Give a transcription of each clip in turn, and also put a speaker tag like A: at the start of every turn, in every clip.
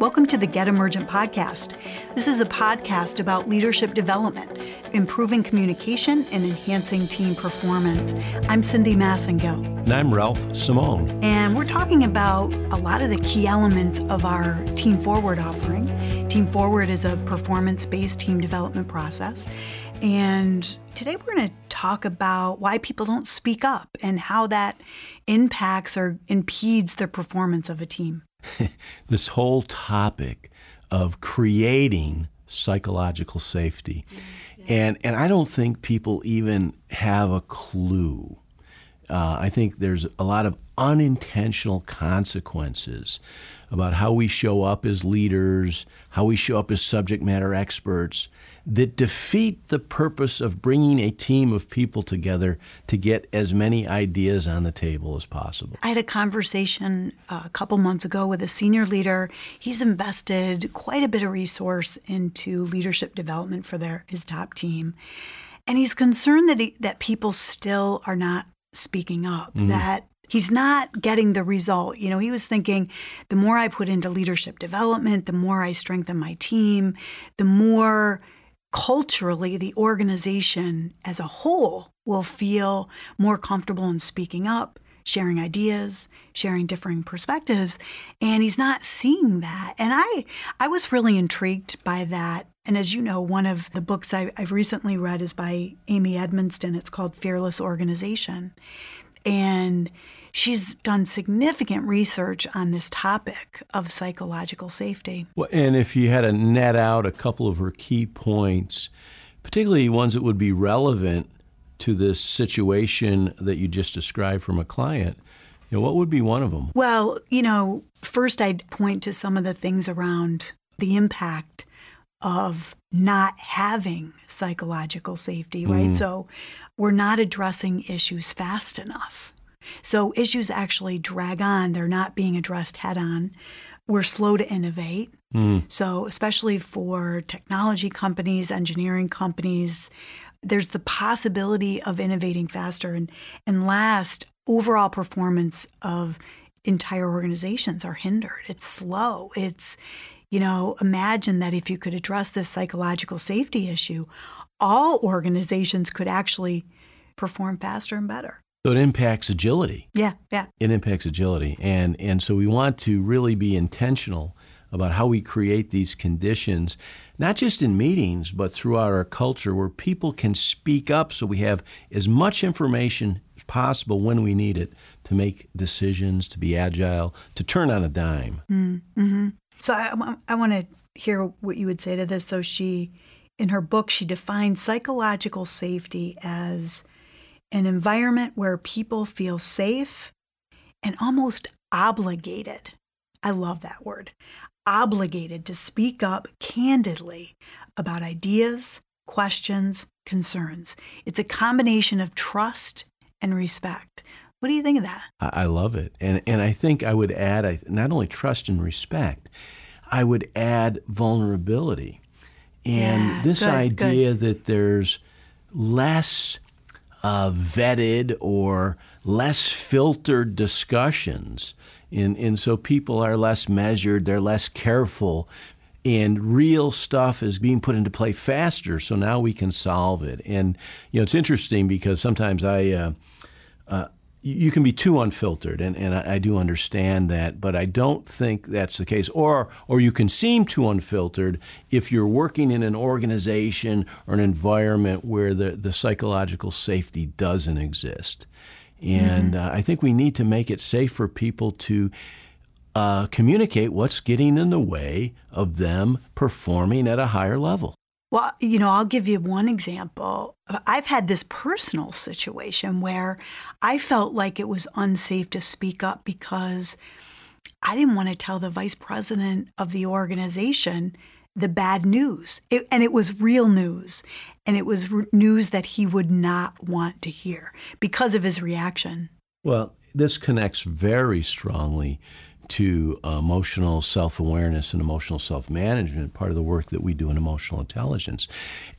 A: Welcome to the Get Emergent podcast. This is a podcast about leadership development, improving communication, and enhancing team performance. I'm Cindy Massengill.
B: And I'm Ralph Simone.
A: And we're talking about a lot of the key elements of our Team Forward offering. Team Forward is a performance based team development process. And today we're going to talk about why people don't speak up and how that impacts or impedes the performance of a team.
B: this whole topic of creating psychological safety. And, and I don't think people even have a clue. Uh, I think there's a lot of unintentional consequences about how we show up as leaders, how we show up as subject matter experts, that defeat the purpose of bringing a team of people together to get as many ideas on the table as possible.
A: I had a conversation uh, a couple months ago with a senior leader. He's invested quite a bit of resource into leadership development for their his top team. And he's concerned that he, that people still are not speaking up, mm-hmm. that he's not getting the result. You know, he was thinking the more I put into leadership development, the more I strengthen my team, the more culturally the organization as a whole will feel more comfortable in speaking up, sharing ideas, sharing differing perspectives, and he's not seeing that. And I I was really intrigued by that. And as you know, one of the books I, I've recently read is by Amy Edmondson. It's called Fearless Organization. And she's done significant research on this topic of psychological safety.
B: Well, and if you had to net out a couple of her key points, particularly ones that would be relevant to this situation that you just described from a client, you know, what would be one of them?
A: Well, you know, first I'd point to some of the things around the impact of not having psychological safety, right? Mm. So we're not addressing issues fast enough. So issues actually drag on, they're not being addressed head on. We're slow to innovate. Mm. So, especially for technology companies, engineering companies, there's the possibility of innovating faster. And, and last, overall performance of entire organizations are hindered. It's slow. It's, you know, imagine that if you could address this psychological safety issue, all organizations could actually perform faster and better.
B: So it impacts agility.
A: Yeah, yeah.
B: It impacts agility. And and so we want to really be intentional about how we create these conditions, not just in meetings, but throughout our culture where people can speak up so we have as much information as possible when we need it to make decisions, to be agile, to turn on a dime.
A: Mm-hmm. So I, I want to hear what you would say to this. So she, in her book, she defined psychological safety as an environment where people feel safe and almost obligated. I love that word obligated to speak up candidly about ideas, questions, concerns. It's a combination of trust and respect. What do you think of that?
B: I love it. And, and I think I would add not only trust and respect, I would add vulnerability. And yeah, this good, idea good. that there's less uh, vetted or less filtered discussions. And, and so people are less measured, they're less careful, and real stuff is being put into play faster. So now we can solve it. And, you know, it's interesting because sometimes I, uh, uh, you can be too unfiltered, and, and I, I, do understand that, but I don't think that's the case. Or, or you can seem too unfiltered if you're working in an organization or an environment where the, the psychological safety doesn't exist. And mm-hmm. uh, I think we need to make it safe for people to uh, communicate what's getting in the way of them performing at a higher level.
A: Well, you know, I'll give you one example. I've had this personal situation where I felt like it was unsafe to speak up because I didn't want to tell the vice president of the organization the bad news. It, and it was real news. And it was news that he would not want to hear because of his reaction.
B: Well, this connects very strongly to emotional self awareness and emotional self management, part of the work that we do in emotional intelligence.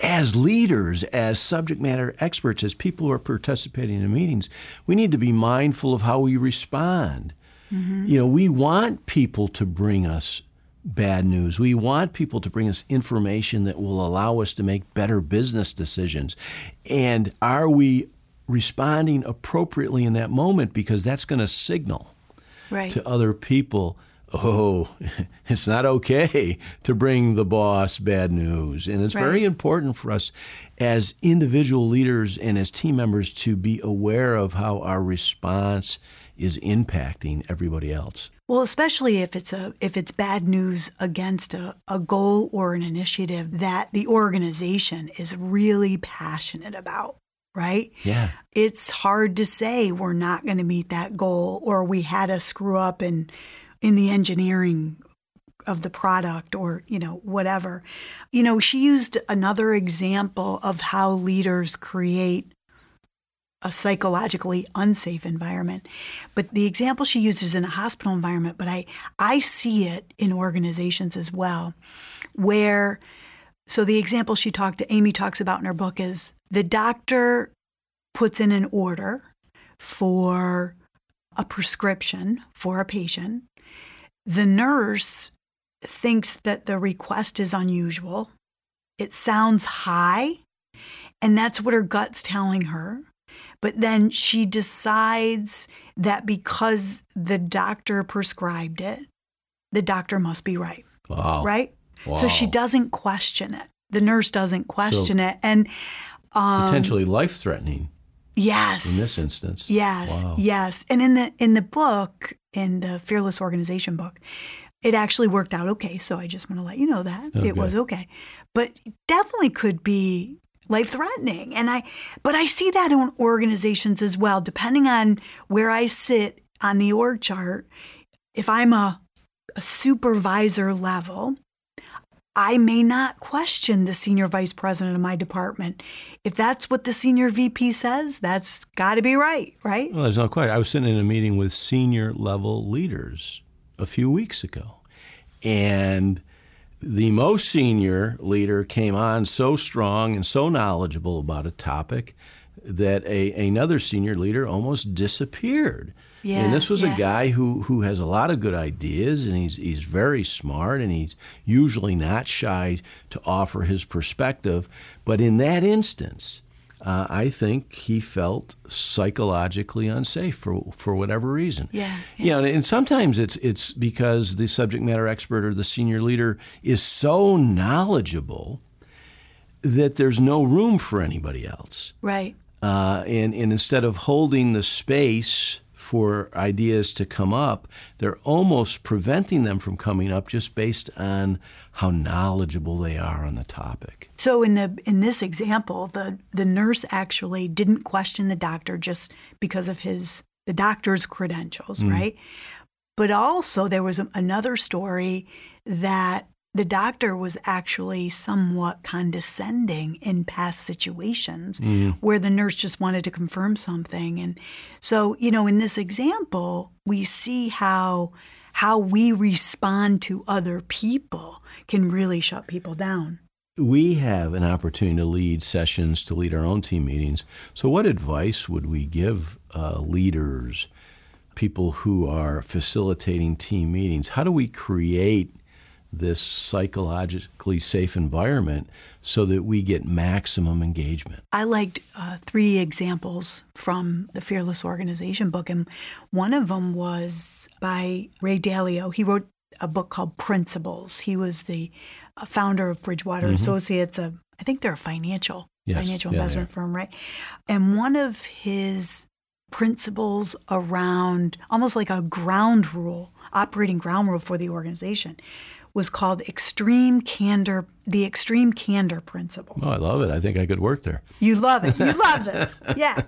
B: As leaders, as subject matter experts, as people who are participating in meetings, we need to be mindful of how we respond. Mm-hmm. You know, we want people to bring us bad news. We want people to bring us information that will allow us to make better business decisions. And are we responding appropriately in that moment? Because that's going to signal
A: right.
B: to other people oh, it's not okay to bring the boss bad news. And it's right. very important for us as individual leaders and as team members to be aware of how our response is impacting everybody else.
A: Well, especially if it's a if it's bad news against a, a goal or an initiative that the organization is really passionate about right?
B: Yeah.
A: It's hard to say we're not going to meet that goal or we had a screw up in in the engineering of the product or you know whatever you know she used another example of how leaders create a psychologically unsafe environment but the example she used is in a hospital environment but i i see it in organizations as well where so the example she talked to amy talks about in her book is the doctor puts in an order for a prescription for a patient the nurse thinks that the request is unusual. It sounds high, and that's what her gut's telling her. But then she decides that because the doctor prescribed it, the doctor must be right.
B: Wow.
A: Right?
B: Wow.
A: So she doesn't question it. The nurse doesn't question so it. And
B: um, potentially life threatening.
A: Yes.
B: In this instance.
A: Yes.
B: Wow.
A: Yes. And in the in the book, in the Fearless Organization book, it actually worked out okay. So I just want to let you know that okay. it was okay, but definitely could be life threatening. And I, but I see that in organizations as well. Depending on where I sit on the org chart, if I'm a, a supervisor level, I may not question the senior vice president of my department. If that's what the senior VP says, that's got to be right, right?
B: Well, there's no question. I was sitting in a meeting with senior level leaders a few weeks ago, and the most senior leader came on so strong and so knowledgeable about a topic that a, another senior leader almost disappeared.
A: Yeah,
B: and this was
A: yeah.
B: a guy who, who has a lot of good ideas and he's, he's very smart and he's usually not shy to offer his perspective. But in that instance, uh, I think he felt psychologically unsafe for for whatever reason.
A: Yeah, yeah.
B: You know, and sometimes it's it's because the subject matter expert or the senior leader is so knowledgeable that there's no room for anybody else.
A: Right.
B: Uh, and and instead of holding the space for ideas to come up, they're almost preventing them from coming up just based on how knowledgeable they are on the topic.
A: So in the in this example, the the nurse actually didn't question the doctor just because of his the doctor's credentials, mm. right? But also there was another story that the doctor was actually somewhat condescending in past situations mm. where the nurse just wanted to confirm something. And so you know in this example we see how how we respond to other people can really shut people down.
B: We have an opportunity to lead sessions to lead our own team meetings. So what advice would we give uh, leaders people who are facilitating team meetings? How do we create this psychologically safe environment so that we get maximum engagement.
A: I liked uh, three examples from the Fearless Organization book, and one of them was by Ray Dalio. He wrote a book called Principles. He was the uh, founder of Bridgewater mm-hmm. Associates. A, I think they're a financial yes. financial yeah, investment firm, right? And one of his principles around almost like a ground rule, operating ground rule for the organization was called extreme candor, the extreme candor principle.
B: Oh, I love it. I think I could work there.
A: You love it. You love this. Yeah.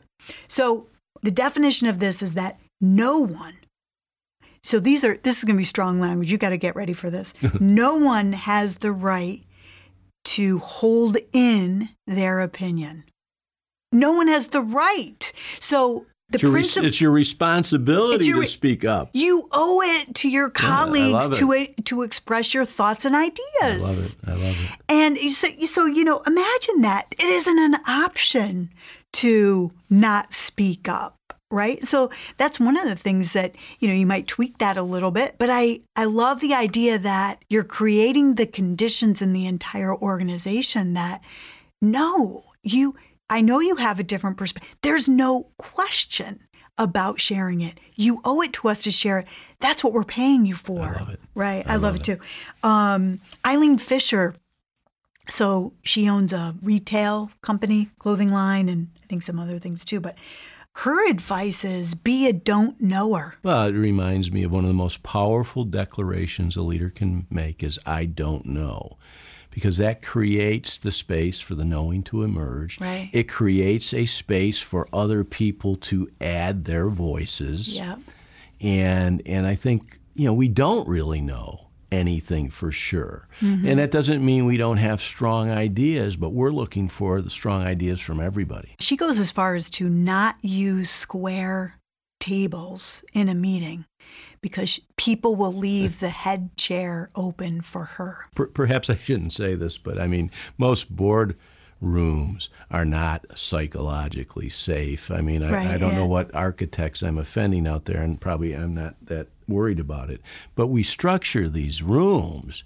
A: So the definition of this is that no one so these are this is going to be strong language. You got to get ready for this. no one has the right to hold in their opinion. No one has the right. So
B: it's, your, princip- it's your responsibility your, to speak up.
A: You owe it to your colleagues yeah, to it. to express your thoughts and ideas. I
B: love it. I love it.
A: And so, so you know, imagine that it isn't an option to not speak up, right? So that's one of the things that, you know, you might tweak that a little bit, but I I love the idea that you're creating the conditions in the entire organization that no, you I know you have a different perspective. There's no question about sharing it. You owe it to us to share it. That's what we're paying you for.
B: I love it.
A: Right. I, I love, love, it, too. Um, Eileen Fisher, so she owns a retail company, clothing line, and I think some other things too. But her advice is be a don't knower.
B: Well, it reminds me of one of the most powerful declarations a leader can make is I don't know. Because that creates the space for the knowing to emerge.
A: Right.
B: It creates a space for other people to add their voices.
A: Yeah.
B: And and I think, you know, we don't really know anything for sure. Mm-hmm. And that doesn't mean we don't have strong ideas, but we're looking for the strong ideas from everybody.
A: She goes as far as to not use square tables in a meeting because people will leave the head chair open for her.
B: Perhaps I shouldn't say this, but I mean, most board rooms are not psychologically safe. I mean, I, right, I don't yeah. know what architects I'm offending out there, and probably I'm not that worried about it. But we structure these rooms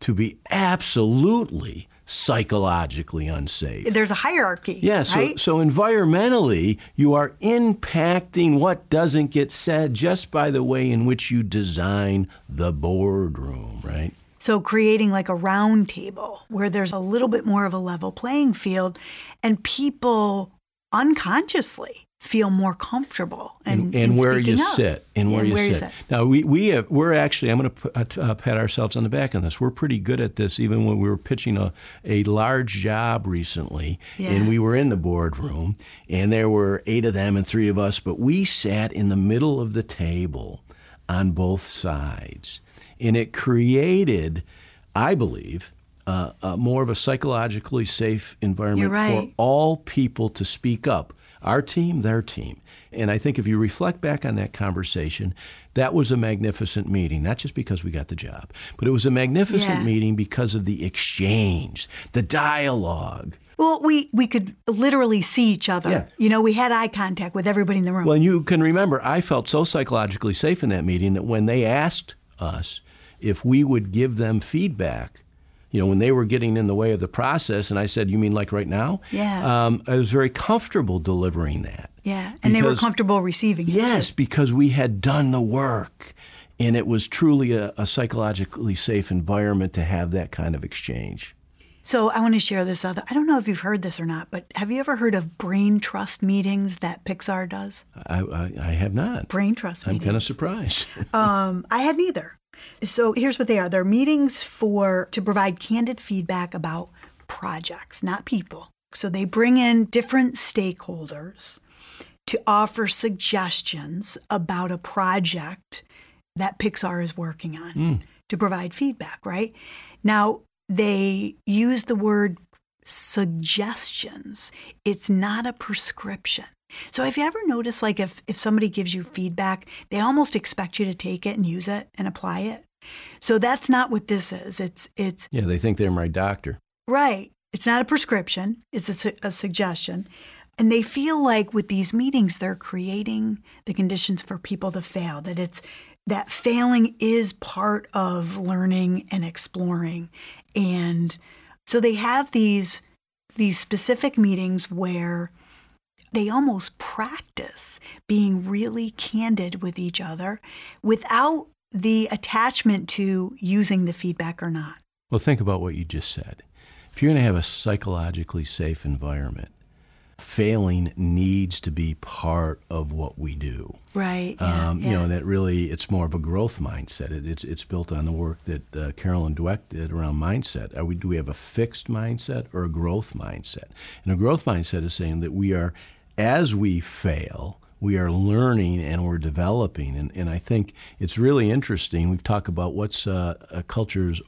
B: to be absolutely psychologically unsafe.
A: There's a hierarchy.
B: Yeah, so,
A: right?
B: so environmentally, you are impacting what doesn't get said just by the way in which you design the boardroom, right?
A: So, creating like a round table where there's a little bit more of a level playing field and people unconsciously feel more comfortable
B: and, and, and where you up. sit and where, you, where sit. you, sit. Now we we have, we're actually I'm going to uh, pat ourselves on the back on this. We're pretty good at this. Even when we were pitching a a large job recently, yeah. and we were in the boardroom, and there were eight of them and three of us, but we sat in the middle of the table on both sides, and it created, I believe. Uh, uh, more of a psychologically safe environment
A: right.
B: for all people to speak up our team, their team. And I think if you reflect back on that conversation, that was a magnificent meeting, not just because we got the job, but it was a magnificent
A: yeah.
B: meeting because of the exchange, the dialogue.
A: Well, we, we could literally see each other.
B: Yeah.
A: You know, we had eye contact with everybody in the room.
B: Well, and you can remember, I felt so psychologically safe in that meeting that when they asked us if we would give them feedback, you know, when they were getting in the way of the process, and I said, "You mean like right now?"
A: Yeah.
B: Um, I was very comfortable delivering that.
A: Yeah, and because, they were comfortable receiving it.
B: Yes,
A: too.
B: because we had done the work, and it was truly a, a psychologically safe environment to have that kind of exchange.
A: So I want to share this other. I don't know if you've heard this or not, but have you ever heard of brain trust meetings that Pixar does?
B: I, I, I have not.
A: Brain trust.
B: I'm
A: kind
B: of surprised.
A: um, I had neither. So here's what they are. They're meetings for to provide candid feedback about projects, not people. So they bring in different stakeholders to offer suggestions about a project that Pixar is working on
B: mm.
A: to provide feedback, right? Now, they use the word suggestions. It's not a prescription. So have you ever noticed like if, if somebody gives you feedback, they almost expect you to take it and use it and apply it? So that's not what this is. It's it's
B: Yeah, they think they're my doctor.
A: Right. It's not a prescription, it's a, su- a suggestion. And they feel like with these meetings they're creating the conditions for people to fail, that it's that failing is part of learning and exploring. And so they have these these specific meetings where they almost practice being really candid with each other without the attachment to using the feedback or not.
B: Well, think about what you just said. If you're going to have a psychologically safe environment, failing needs to be part of what we do.
A: Right. Yeah,
B: um,
A: yeah.
B: You know, that really it's more of a growth mindset. It, it's it's built on the work that uh, Carolyn Dweck did around mindset. Are we do we have a fixed mindset or a growth mindset? And a growth mindset is saying that we are as we fail, we are learning and we're developing. And, and I think it's really interesting. We've talked about what's uh, a culture's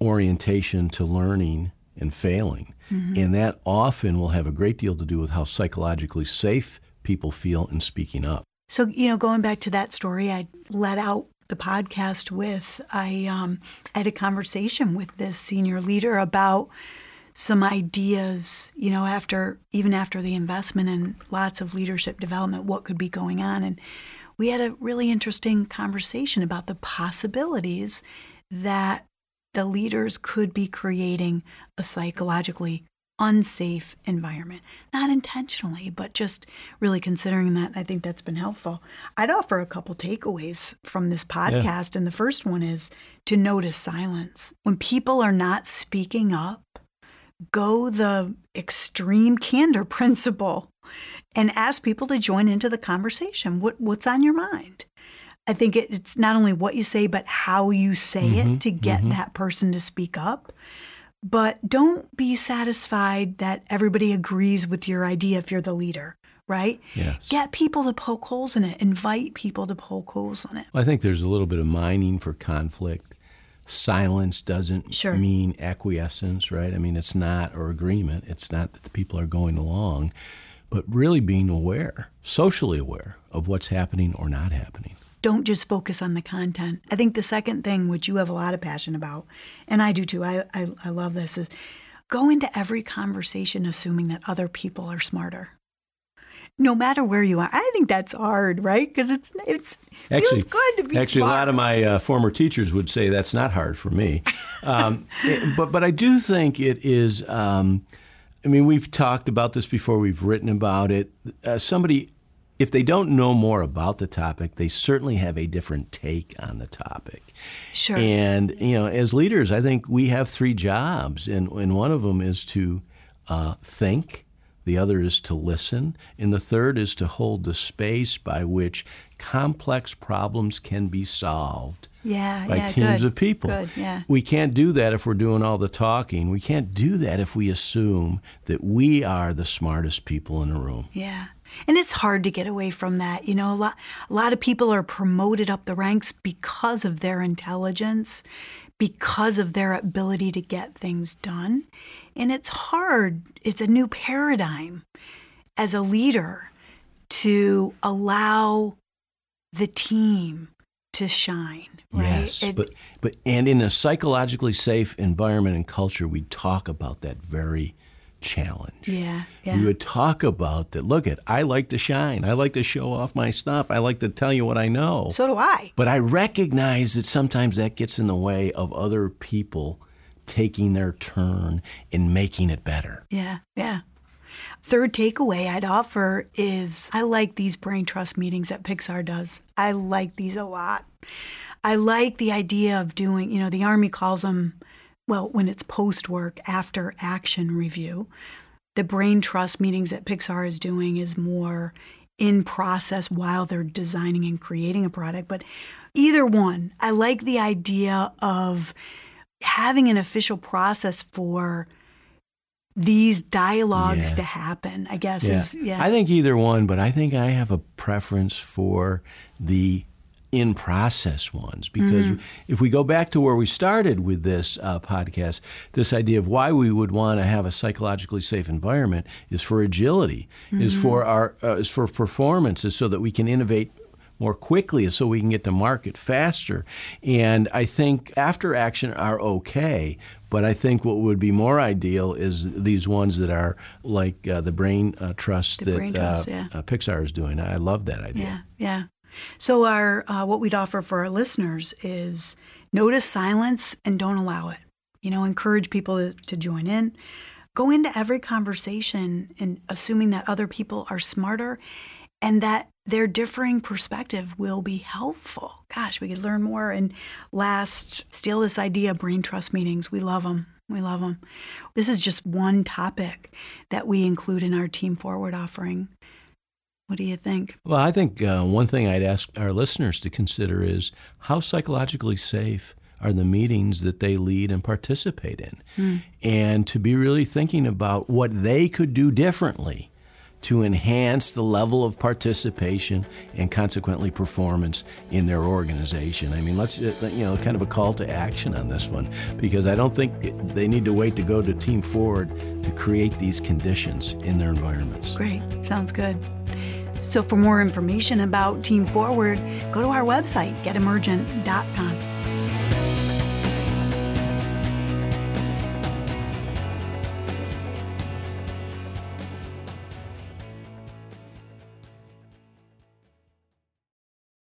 B: orientation to learning and failing. Mm-hmm. And that often will have a great deal to do with how psychologically safe people feel in speaking up.
A: So, you know, going back to that story I let out the podcast with, I um, had a conversation with this senior leader about some ideas, you know, after even after the investment and lots of leadership development, what could be going on. And we had a really interesting conversation about the possibilities that the leaders could be creating a psychologically unsafe environment. Not intentionally, but just really considering that. I think that's been helpful. I'd offer a couple takeaways from this podcast. Yeah. And the first one is to notice silence. When people are not speaking up, go the extreme candor principle and ask people to join into the conversation. What, what's on your mind? I think it, it's not only what you say, but how you say mm-hmm, it to get mm-hmm. that person to speak up. But don't be satisfied that everybody agrees with your idea if you're the leader, right?
B: Yes.
A: Get people to poke holes in it, invite people to poke holes in it.
B: Well, I think there's a little bit of mining for conflict. Silence doesn't
A: sure.
B: mean acquiescence, right? I mean, it's not, or agreement. It's not that the people are going along, but really being aware, socially aware of what's happening or not happening
A: don't just focus on the content. I think the second thing, which you have a lot of passion about, and I do too, I, I, I love this, is go into every conversation assuming that other people are smarter. No matter where you are, I think that's hard, right? Because it's it's
B: actually,
A: feels good to be
B: actually.
A: Smart.
B: A lot of my uh, former teachers would say that's not hard for me, um, it, but but I do think it is. Um, I mean, we've talked about this before. We've written about it. Uh, somebody if they don't know more about the topic, they certainly have a different take on the topic.
A: Sure.
B: And you know, as leaders, I think we have three jobs, and and one of them is to uh, think. The other is to listen, and the third is to hold the space by which complex problems can be solved
A: yeah,
B: by
A: yeah,
B: teams
A: good,
B: of people.
A: Good, yeah.
B: We can't do that if we're doing all the talking. We can't do that if we assume that we are the smartest people in the room.
A: Yeah. And it's hard to get away from that. You know, a lot, a lot of people are promoted up the ranks because of their intelligence, because of their ability to get things done. And it's hard. It's a new paradigm as a leader to allow the team to shine. Right?
B: Yes, it, but but and in a psychologically safe environment and culture, we talk about that very challenge.
A: Yeah, yeah.
B: We would talk about that. Look at, I like to shine. I like to show off my stuff. I like to tell you what I know.
A: So do I.
B: But I recognize that sometimes that gets in the way of other people taking their turn and making it better.
A: Yeah, yeah. Third takeaway I'd offer is I like these brain trust meetings that Pixar does. I like these a lot. I like the idea of doing, you know, the Army calls them well, when it's post work, after action review. The brain trust meetings that Pixar is doing is more in process while they're designing and creating a product. But either one, I like the idea of having an official process for these dialogues yeah. to happen, I guess
B: yeah.
A: is yeah.
B: I think either one, but I think I have a preference for the in process ones because mm-hmm. if we go back to where we started with this uh, podcast this idea of why we would want to have a psychologically safe environment is for agility mm-hmm. is for our uh, is for performance is so that we can innovate more quickly so we can get to market faster and i think after action are okay but I think what would be more ideal is these ones that are like uh, the brain uh, trust
A: the
B: that
A: brain trust, yeah.
B: Uh, Pixar is doing. I love that idea.
A: Yeah, yeah. So, our uh, what we'd offer for our listeners is notice silence and don't allow it. You know, encourage people to, to join in. Go into every conversation and assuming that other people are smarter and that their differing perspective will be helpful. Gosh, we could learn more. And last, steal this idea brain trust meetings. We love them. We love them. This is just one topic that we include in our Team Forward offering. What do you think?
B: Well, I think uh, one thing I'd ask our listeners to consider is how psychologically safe are the meetings that they lead and participate in, mm. and to be really thinking about what they could do differently to enhance the level of participation and consequently performance in their organization. I mean, let's, uh, you know, kind of a call to action on this one because I don't think they need to wait to go to Team Forward to create these conditions in their environments.
A: Great. Sounds good. So, for more information about Team Forward, go to our website, getemergent.com.